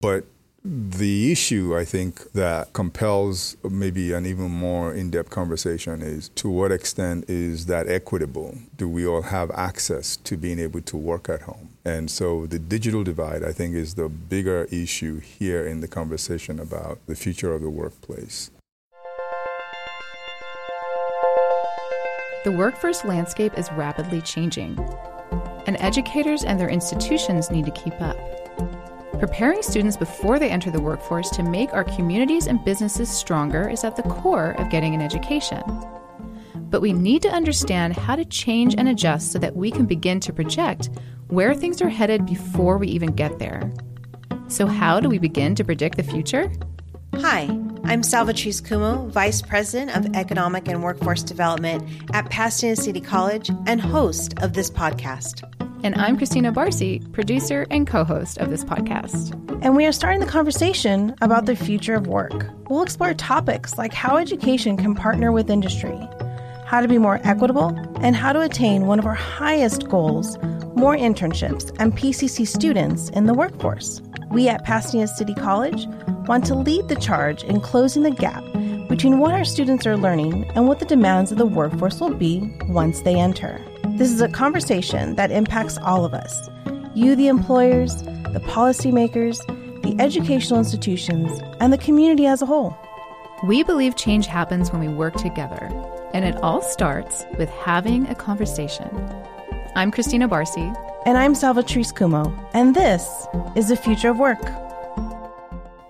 But the issue, I think, that compels maybe an even more in depth conversation is to what extent is that equitable? Do we all have access to being able to work at home? And so the digital divide, I think, is the bigger issue here in the conversation about the future of the workplace. The workforce landscape is rapidly changing, and educators and their institutions need to keep up. Preparing students before they enter the workforce to make our communities and businesses stronger is at the core of getting an education. But we need to understand how to change and adjust so that we can begin to project where things are headed before we even get there. So, how do we begin to predict the future? Hi, I'm Salvatrice Cummo, Vice President of Economic and Workforce Development at Pasadena City College and host of this podcast. And I'm Christina Barcy, producer and co host of this podcast. And we are starting the conversation about the future of work. We'll explore topics like how education can partner with industry, how to be more equitable, and how to attain one of our highest goals more internships and PCC students in the workforce. We at Pasadena City College want to lead the charge in closing the gap between what our students are learning and what the demands of the workforce will be once they enter. This is a conversation that impacts all of us you, the employers, the policymakers, the educational institutions, and the community as a whole. We believe change happens when we work together, and it all starts with having a conversation. I'm Christina Barcy. And I'm Salvatrice Cummo, and this is the future of work.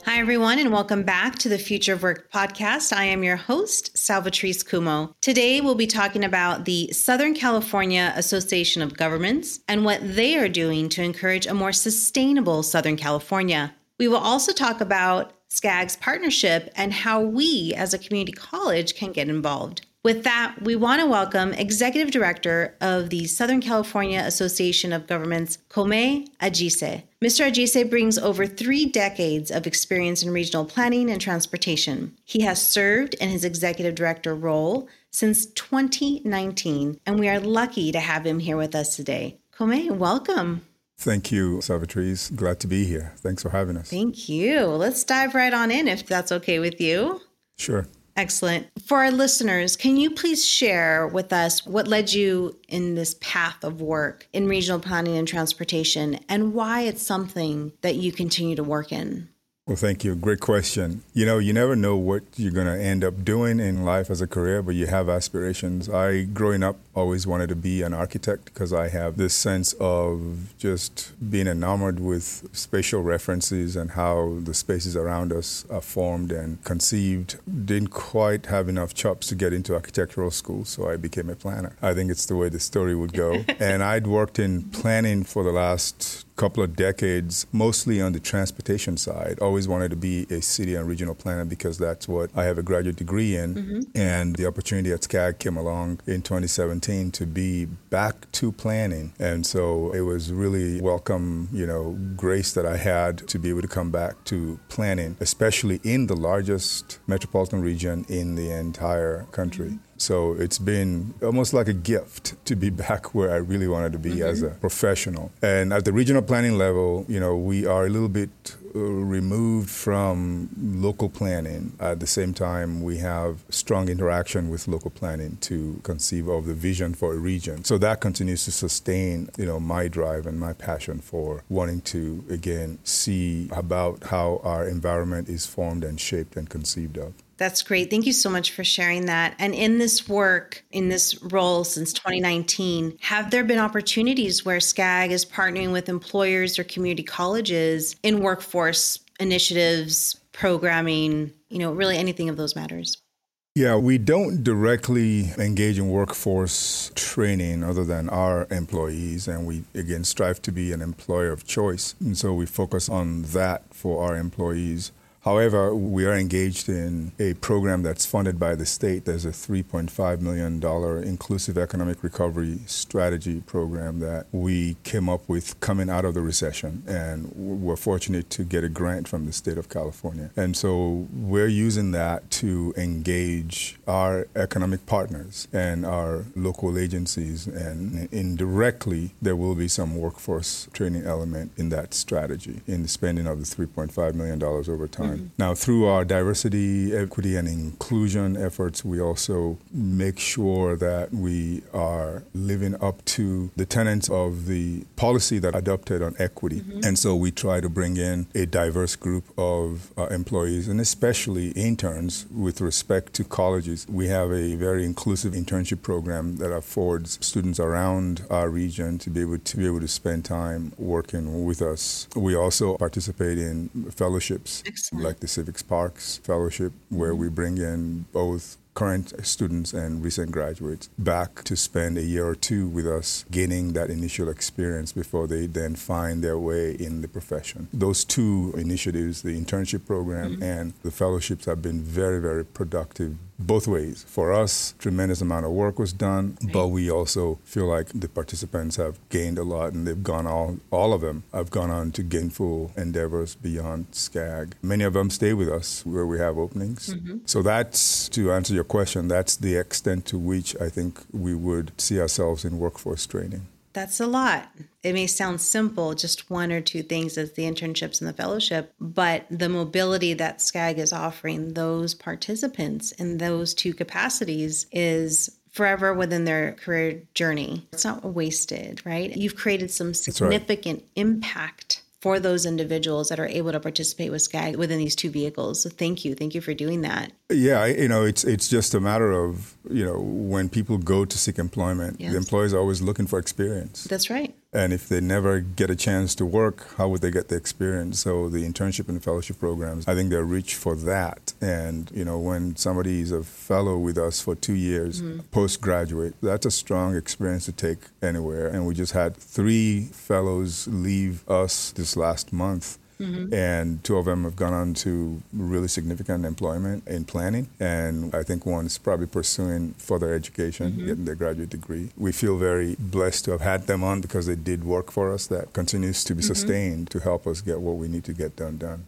Hi, everyone, and welcome back to the Future of Work podcast. I am your host, Salvatrice Cummo. Today, we'll be talking about the Southern California Association of Governments and what they are doing to encourage a more sustainable Southern California. We will also talk about SCAG's partnership and how we as a community college can get involved. With that, we want to welcome Executive Director of the Southern California Association of Governments, Kome Ajise. Mr. Ajise brings over three decades of experience in regional planning and transportation. He has served in his executive director role since 2019, and we are lucky to have him here with us today. Kome, welcome. Thank you, Salvatrice. Glad to be here. Thanks for having us. Thank you. Let's dive right on in if that's okay with you. Sure. Excellent. For our listeners, can you please share with us what led you in this path of work in regional planning and transportation and why it's something that you continue to work in? Well, thank you. Great question. You know, you never know what you're going to end up doing in life as a career, but you have aspirations. I, growing up, always wanted to be an architect because I have this sense of just being enamored with spatial references and how the spaces around us are formed and conceived. Didn't quite have enough chops to get into architectural school, so I became a planner. I think it's the way the story would go. and I'd worked in planning for the last couple of decades, mostly on the transportation side. Always wanted to be a city and regional planner because that's what I have a graduate degree in. Mm-hmm. And the opportunity at SCAG came along in 2017 to be back to planning. And so it was really welcome, you know, grace that I had to be able to come back to planning, especially in the largest metropolitan region in the entire country. Mm-hmm. So it's been almost like a gift to be back where I really wanted to be mm-hmm. as a professional. And at the regional planning level, you know, we are a little bit uh, removed from local planning. At the same time, we have strong interaction with local planning to conceive of the vision for a region. So that continues to sustain, you know, my drive and my passion for wanting to again see about how our environment is formed and shaped and conceived of. That's great. Thank you so much for sharing that. And in this work, in this role since 2019, have there been opportunities where SCAG is partnering with employers or community colleges in workforce initiatives, programming, you know, really anything of those matters? Yeah, we don't directly engage in workforce training other than our employees, and we again strive to be an employer of choice. And so we focus on that for our employees. However, we are engaged in a program that's funded by the state. There's a $3.5 million inclusive economic recovery strategy program that we came up with coming out of the recession. And we're fortunate to get a grant from the state of California. And so we're using that to engage our economic partners and our local agencies. And indirectly, there will be some workforce training element in that strategy in the spending of the $3.5 million over time. Mm-hmm. Now, through our diversity, equity, and inclusion efforts, we also make sure that we are living up to the tenets of the policy that adopted on equity. Mm-hmm. And so we try to bring in a diverse group of uh, employees and especially interns with respect to colleges. We have a very inclusive internship program that affords students around our region to be able to be able to spend time working with us. We also participate in fellowships Excellent. Like the Civic Sparks Fellowship, where we bring in both current students and recent graduates back to spend a year or two with us, gaining that initial experience before they then find their way in the profession. Those two initiatives, the internship program mm-hmm. and the fellowships, have been very, very productive both ways. For us, tremendous amount of work was done, right. but we also feel like the participants have gained a lot and they've gone all all of them have gone on to gainful endeavors beyond SCAG. Many of them stay with us where we have openings. Mm-hmm. So that's to answer your question, that's the extent to which I think we would see ourselves in workforce training. That's a lot. It may sound simple, just one or two things as the internships and the fellowship, but the mobility that SCAG is offering those participants in those two capacities is forever within their career journey. It's not wasted, right? You've created some significant right. impact for those individuals that are able to participate with SCAG within these two vehicles. So thank you. Thank you for doing that. Yeah, you know, it's it's just a matter of, you know, when people go to seek employment, yes. the employers are always looking for experience. That's right. And if they never get a chance to work, how would they get the experience? So the internship and fellowship programs, I think they're rich for that. And you know, when somebody is a fellow with us for two years, mm-hmm. postgraduate, that's a strong experience to take anywhere. And we just had three fellows leave us this last month Mm-hmm. And two of them have gone on to really significant employment in planning. And I think one's probably pursuing further education, mm-hmm. getting their graduate degree. We feel very blessed to have had them on because they did work for us that continues to be mm-hmm. sustained to help us get what we need to get done done.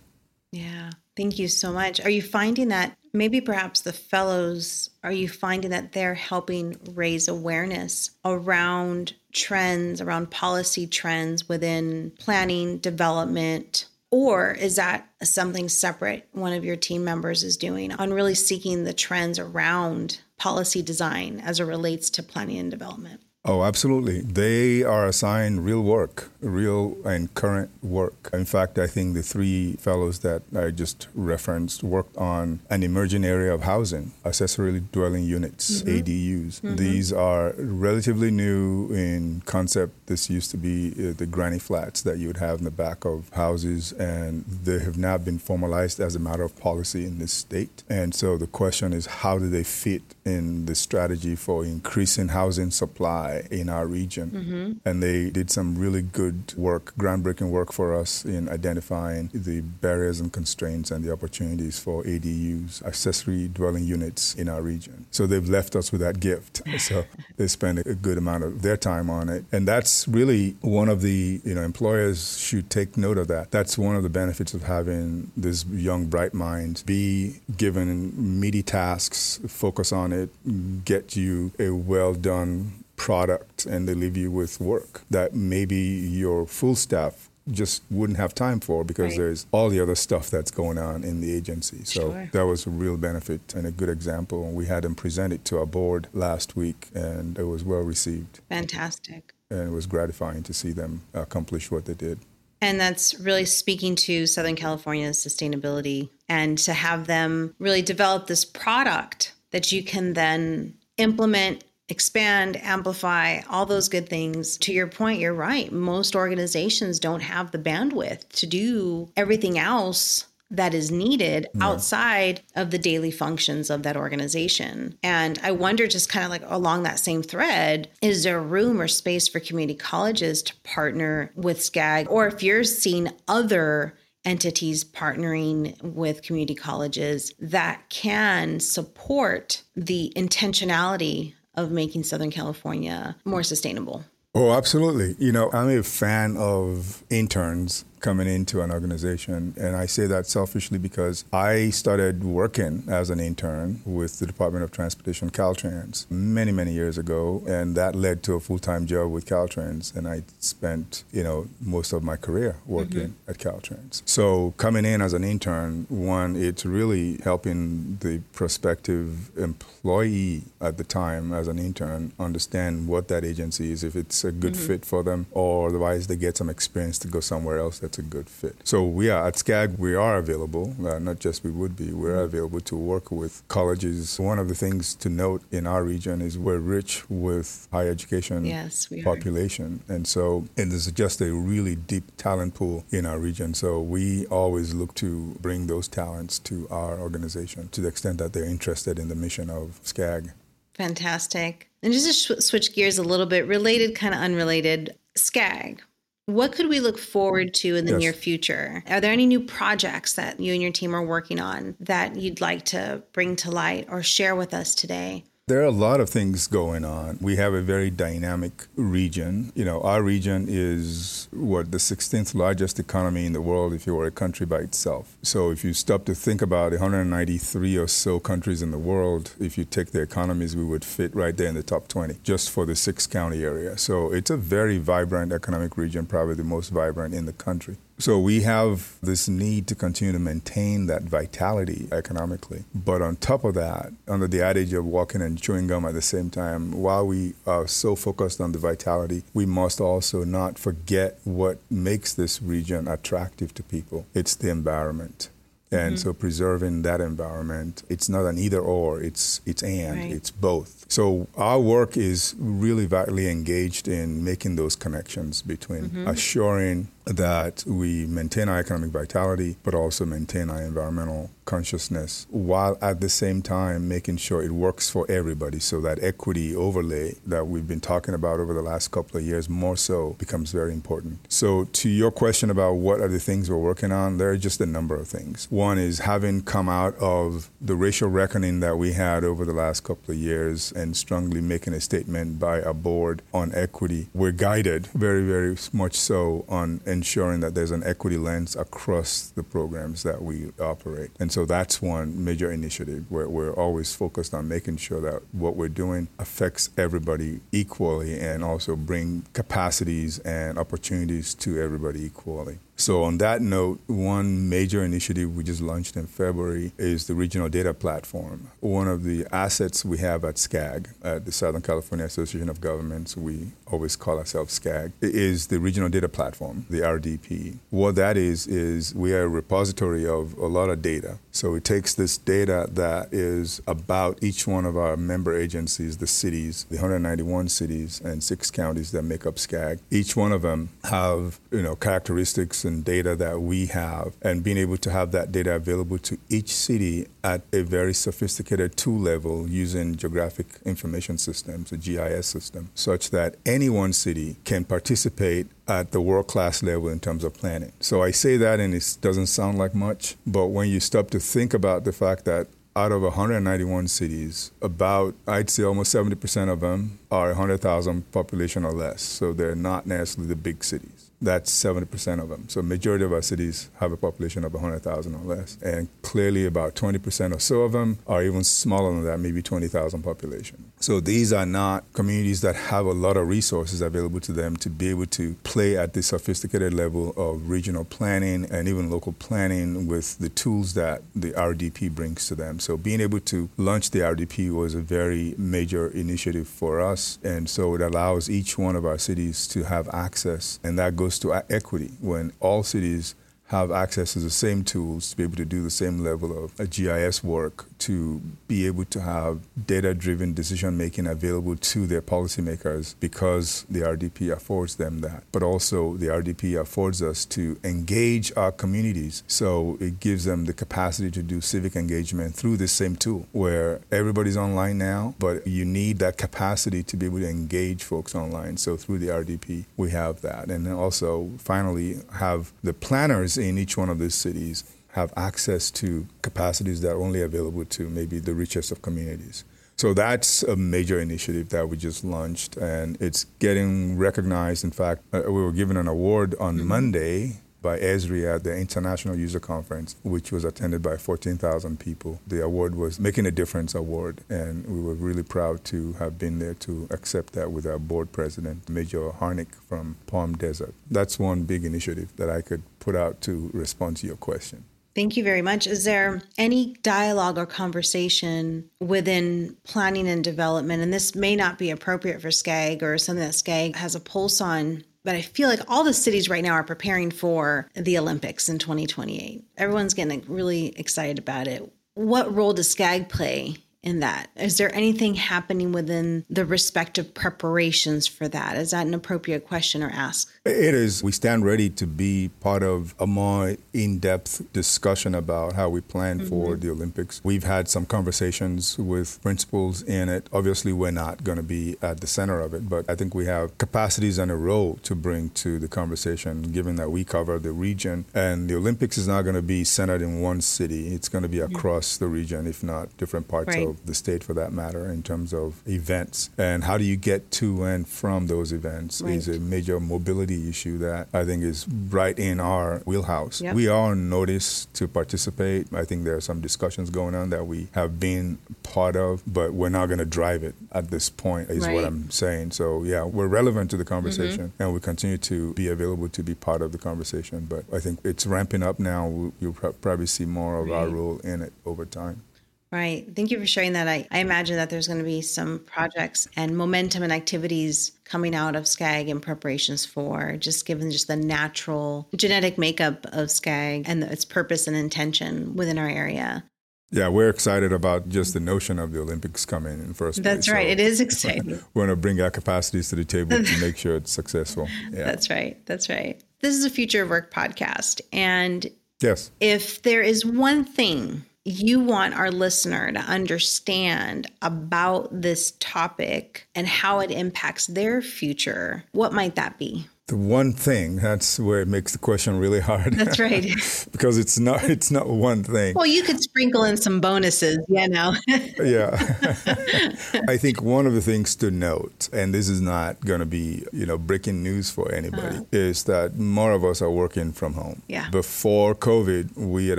Yeah. Thank you so much. Are you finding that maybe perhaps the fellows, are you finding that they're helping raise awareness around trends, around policy trends within planning, development, or is that something separate one of your team members is doing on really seeking the trends around policy design as it relates to planning and development? Oh, absolutely. They are assigned real work, real and current work. In fact, I think the three fellows that I just referenced worked on an emerging area of housing, accessory dwelling units, mm-hmm. ADUs. Mm-hmm. These are relatively new in concept. This used to be uh, the granny flats that you would have in the back of houses, and they have now been formalized as a matter of policy in this state. And so the question is, how do they fit in the strategy for increasing housing supply in our region. Mm-hmm. And they did some really good work, groundbreaking work for us in identifying the barriers and constraints and the opportunities for ADUs, accessory dwelling units in our region. So they've left us with that gift. So they spend a good amount of their time on it. And that's really one of the, you know, employers should take note of that. That's one of the benefits of having this young, bright mind be given meaty tasks, focus on it it, get you a well done product, and they leave you with work that maybe your full staff just wouldn't have time for because right. there's all the other stuff that's going on in the agency. So sure. that was a real benefit and a good example. And we had them present it to our board last week, and it was well received. Fantastic. And it was gratifying to see them accomplish what they did. And that's really speaking to Southern California's sustainability and to have them really develop this product that you can then implement, expand, amplify, all those good things. To your point, you're right. Most organizations don't have the bandwidth to do everything else that is needed outside of the daily functions of that organization. And I wonder, just kind of like along that same thread, is there room or space for community colleges to partner with SCAG? Or if you're seeing other entities partnering with community colleges that can support the intentionality of making Southern California more sustainable? Oh, absolutely. You know, I'm a fan of interns coming into an organization. And I say that selfishly because I started working as an intern with the Department of Transportation, Caltrans, many, many years ago. And that led to a full time job with Caltrans. And I spent, you know, most of my career working mm-hmm. at Caltrans. So coming in as an intern, one, it's really helping the prospective employee at the time as an intern understand what that agency is, if it's a good mm-hmm. fit for them, or otherwise they get some experience to go somewhere else that's a good fit. So we are at SCAG, we are available, uh, not just we would be, we're available to work with colleges. One of the things to note in our region is we're rich with higher education yes, population. Are. And so and there's just a really deep talent pool in our region. So we always look to bring those talents to our organization to the extent that they're interested in the mission of SCAG. Fantastic. And just to sh- switch gears a little bit, related, kind of unrelated, SCAG. What could we look forward to in the yes. near future? Are there any new projects that you and your team are working on that you'd like to bring to light or share with us today? There are a lot of things going on. We have a very dynamic region. You know, our region is what the 16th largest economy in the world if you were a country by itself. So if you stop to think about 193 or so countries in the world, if you take the economies, we would fit right there in the top 20 just for the six county area. So it's a very vibrant economic region, probably the most vibrant in the country. So we have this need to continue to maintain that vitality economically. But on top of that, under the adage of walking and chewing gum at the same time, while we are so focused on the vitality, we must also not forget what makes this region attractive to people. It's the environment. And mm-hmm. so preserving that environment, it's not an either or, it's it's and, right. it's both. So our work is really vitally engaged in making those connections between mm-hmm. assuring that we maintain our economic vitality, but also maintain our environmental consciousness, while at the same time making sure it works for everybody. So that equity overlay that we've been talking about over the last couple of years more so becomes very important. So, to your question about what are the things we're working on, there are just a number of things. One is having come out of the racial reckoning that we had over the last couple of years and strongly making a statement by a board on equity. We're guided very, very much so on ensuring that there's an equity lens across the programs that we operate. And so that's one major initiative where we're always focused on making sure that what we're doing affects everybody equally and also bring capacities and opportunities to everybody equally. So, on that note, one major initiative we just launched in February is the Regional Data Platform. One of the assets we have at SCAG, at the Southern California Association of Governments, we always call ourselves SCAG, is the Regional Data Platform, the RDP. What that is, is we are a repository of a lot of data. So, it takes this data that is about each one of our member agencies, the cities, the 191 cities and six counties that make up SCAG. Each one of them have, you know, characteristics and data that we have, and being able to have that data available to each city at a very sophisticated tool level using geographic information systems, a GIS system, such that any one city can participate at the world class level in terms of planning. So I say that and it doesn't sound like much, but when you stop to think about the fact that out of 191 cities, about, I'd say almost 70% of them are 100,000 population or less. So they're not necessarily the big cities. That's 70% of them. So majority of our cities have a population of 100,000 or less. And clearly about 20% or so of them are even smaller than that, maybe 20,000 population. So these are not communities that have a lot of resources available to them to be able to play at the sophisticated level of regional planning and even local planning with the tools that the RDP brings to them. So being able to launch the RDP was a very major initiative for us. And so it allows each one of our cities to have access. And that goes to equity when all cities have access to the same tools to be able to do the same level of uh, GIS work to be able to have data driven decision making available to their policymakers because the RDP affords them that. But also, the RDP affords us to engage our communities. So it gives them the capacity to do civic engagement through this same tool where everybody's online now, but you need that capacity to be able to engage folks online. So through the RDP, we have that. And also, finally, have the planners in each one of these cities have access to capacities that are only available to maybe the richest of communities. So that's a major initiative that we just launched, and it's getting recognized. In fact, uh, we were given an award on mm-hmm. Monday by Esri at the International User Conference, which was attended by 14,000 people. The award was Making a Difference Award, and we were really proud to have been there to accept that with our board president, Major Harnik from Palm Desert. That's one big initiative that I could put out to respond to your question. Thank you very much. Is there any dialogue or conversation within planning and development? And this may not be appropriate for SCAG or something that SCAG has a pulse on, but I feel like all the cities right now are preparing for the Olympics in 2028. Everyone's getting really excited about it. What role does SCAG play in that? Is there anything happening within the respective preparations for that? Is that an appropriate question or ask? It is. We stand ready to be part of a more in depth discussion about how we plan mm-hmm. for the Olympics. We've had some conversations with principals in it. Obviously, we're not going to be at the center of it, but I think we have capacities and a role to bring to the conversation, given that we cover the region. And the Olympics is not going to be centered in one city, it's going to be across the region, if not different parts right. of of the state for that matter in terms of events. And how do you get to and from those events right. is a major mobility issue that I think is right in our wheelhouse. Yep. We are on notice to participate. I think there are some discussions going on that we have been part of, but we're not going to drive it at this point, is right. what I'm saying. So, yeah, we're relevant to the conversation mm-hmm. and we continue to be available to be part of the conversation. But I think it's ramping up now. You'll probably see more of right. our role in it over time. Right. Thank you for sharing that. I, I imagine that there's going to be some projects and momentum and activities coming out of SCAG in preparations for just given just the natural genetic makeup of SCAG and its purpose and intention within our area. Yeah, we're excited about just the notion of the Olympics coming in first That's place. right. So it is exciting. we're going to bring our capacities to the table to make sure it's successful. Yeah. That's right. That's right. This is a Future of Work podcast. And yes, if there is one thing you want our listener to understand about this topic and how it impacts their future, what might that be? The one thing that's where it makes the question really hard. That's right. Because it's not it's not one thing. Well you could sprinkle in some bonuses you know. Yeah. I think one of the things to note and this is not going to be you know breaking news for anybody uh-huh. is that more of us are working from home. Yeah. Before covid we had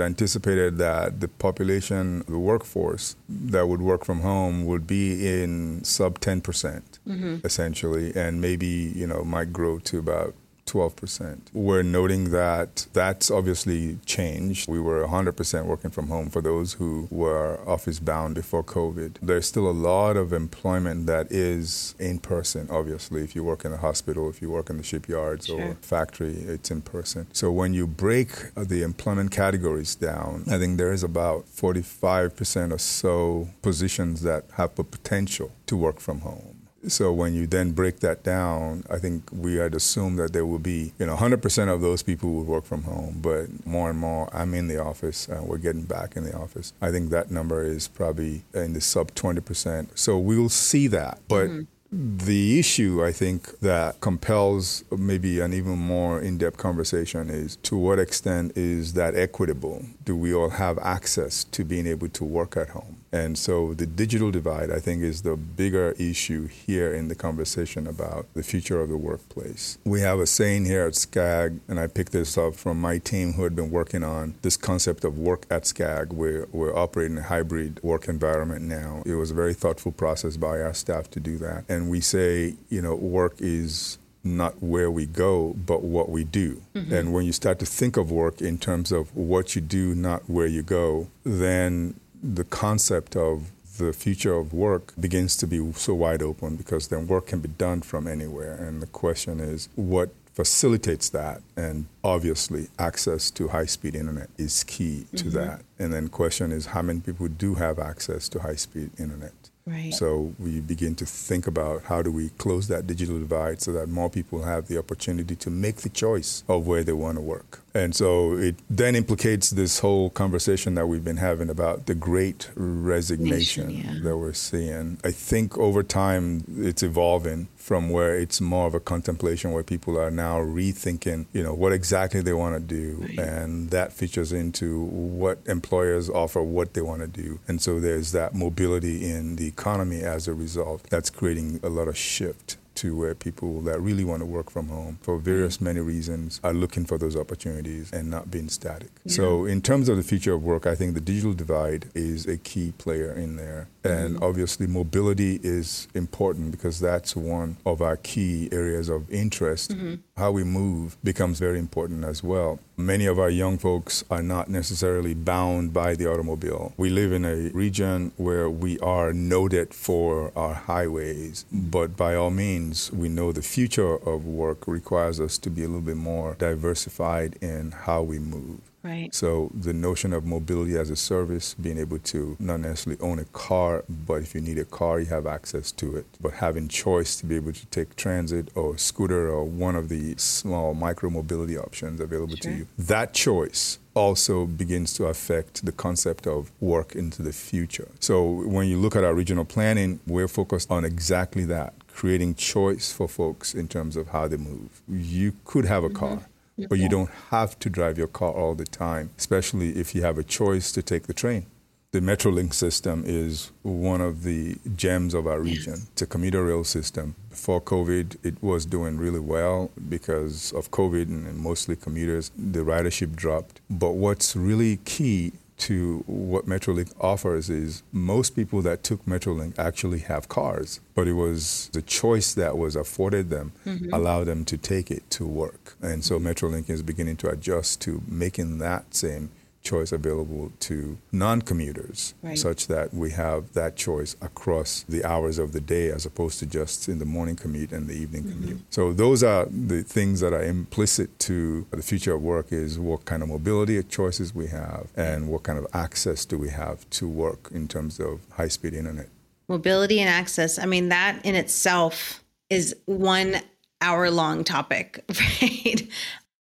anticipated that the population the workforce that would work from home would be in sub 10% mm-hmm. essentially and maybe you know might grow to about 12%. We're noting that that's obviously changed. We were 100% working from home for those who were office bound before COVID. There's still a lot of employment that is in person, obviously. If you work in a hospital, if you work in the shipyards sure. or factory, it's in person. So when you break the employment categories down, I think there is about 45% or so positions that have the potential to work from home. So when you then break that down, I think we had assumed that there would be, you know, 100% of those people would work from home, but more and more, I'm in the office. We're getting back in the office. I think that number is probably in the sub 20%. So we'll see that, but. Mm-hmm the issue, I think, that compels maybe an even more in depth conversation is to what extent is that equitable? Do we all have access to being able to work at home? And so the digital divide, I think, is the bigger issue here in the conversation about the future of the workplace. We have a saying here at SCAG, and I picked this up from my team who had been working on this concept of work at SCAG. We're, we're operating a hybrid work environment now. It was a very thoughtful process by our staff to do that. And we say, you know, work is not where we go, but what we do. Mm-hmm. And when you start to think of work in terms of what you do, not where you go, then the concept of the future of work begins to be so wide open because then work can be done from anywhere. And the question is, what facilitates that? And obviously, access to high speed internet is key to mm-hmm. that. And then, question is, how many people do have access to high speed internet? Right. So we begin to think about how do we close that digital divide so that more people have the opportunity to make the choice of where they want to work. And so it then implicates this whole conversation that we've been having about the great resignation Nation, yeah. that we're seeing. I think over time it's evolving from where it's more of a contemplation where people are now rethinking, you know, what exactly they want to do. And that features into what employers offer, what they want to do. And so there's that mobility in the economy as a result that's creating a lot of shift to where people that really want to work from home for various mm. many reasons are looking for those opportunities and not being static. So in terms of the future of work, I think the digital divide is a key player in there. And mm. obviously mobility is important because that's one of our key areas of interest. Mm-hmm. How we move becomes very important as well. Many of our young folks are not necessarily bound by the automobile. We live in a region where we are noted for our highways, but by all means, we know the future of work requires us to be a little bit more diversified in how we move. Right. So the notion of mobility as a service, being able to not necessarily own a car, but if you need a car, you have access to it. But having choice to be able to take transit or scooter or one of the small micro mobility options available to you, that choice also begins to affect the concept of work into the future. So when you look at our regional planning, we're focused on exactly that, creating choice for folks in terms of how they move. You could have a mm-hmm. car. But you don't have to drive your car all the time, especially if you have a choice to take the train. The Metrolink system is one of the gems of our region. It's a commuter rail system. Before COVID, it was doing really well because of COVID and and mostly commuters. The ridership dropped. But what's really key to what Metrolink offers is most people that took Metrolink actually have cars, but it was the choice that was afforded them mm-hmm. allowed them to take it to work. And so Metrolink is beginning to adjust to making that same choice available to non-commuters Right. such that we have that choice across the hours of the day as opposed to just in the morning commute and the evening mm-hmm. commute. So those are the things that are implicit to the future of work is what kind of mobility choices we have and what kind of access do we have to work in terms of high-speed internet. mobility and access i mean that in itself is one hour long topic right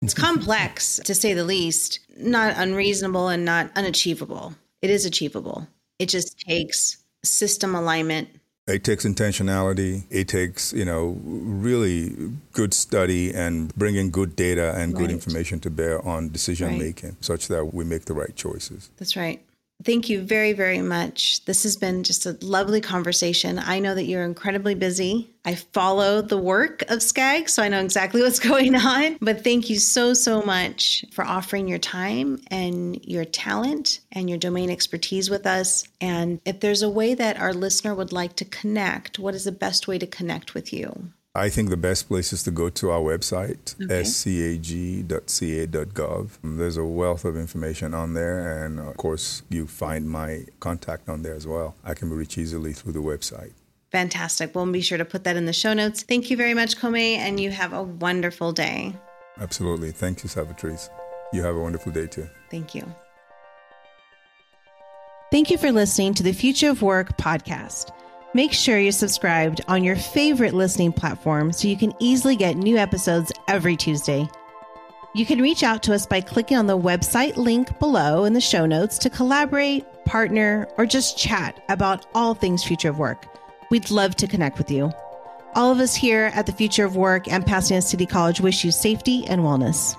it's complex to say the least not unreasonable and not unachievable it is achievable it just takes system alignment It takes intentionality. It takes, you know, really good study and bringing good data and good information to bear on decision Right. making such that we make the right choices. That's right. Thank you very, very much. This has been just a lovely conversation. I know that you're incredibly busy. I follow the work of SCAG, so I know exactly what's going on. But thank you so, so much for offering your time and your talent and your domain expertise with us. And if there's a way that our listener would like to connect, what is the best way to connect with you? I think the best place is to go to our website, Okay. scag.ca.gov. There's a wealth of information on there. And of course, you find my contact on there as well. I can be reached easily through the website. Fantastic. We'll be sure to put that in the show notes. Thank you very much, Kome, and you have a wonderful day. Absolutely. Thank you, Salvatrice. You have a wonderful day too. Thank you. Thank you for listening to the Future of Work podcast. Make sure you're subscribed on your favorite listening platform so you can easily get new episodes every Tuesday. You can reach out to us by clicking on the website link below in the show notes to collaborate, partner, or just chat about all things Future of Work. We'd love to connect with you. All of us here at the Future of Work and Pasadena City College wish you safety and wellness.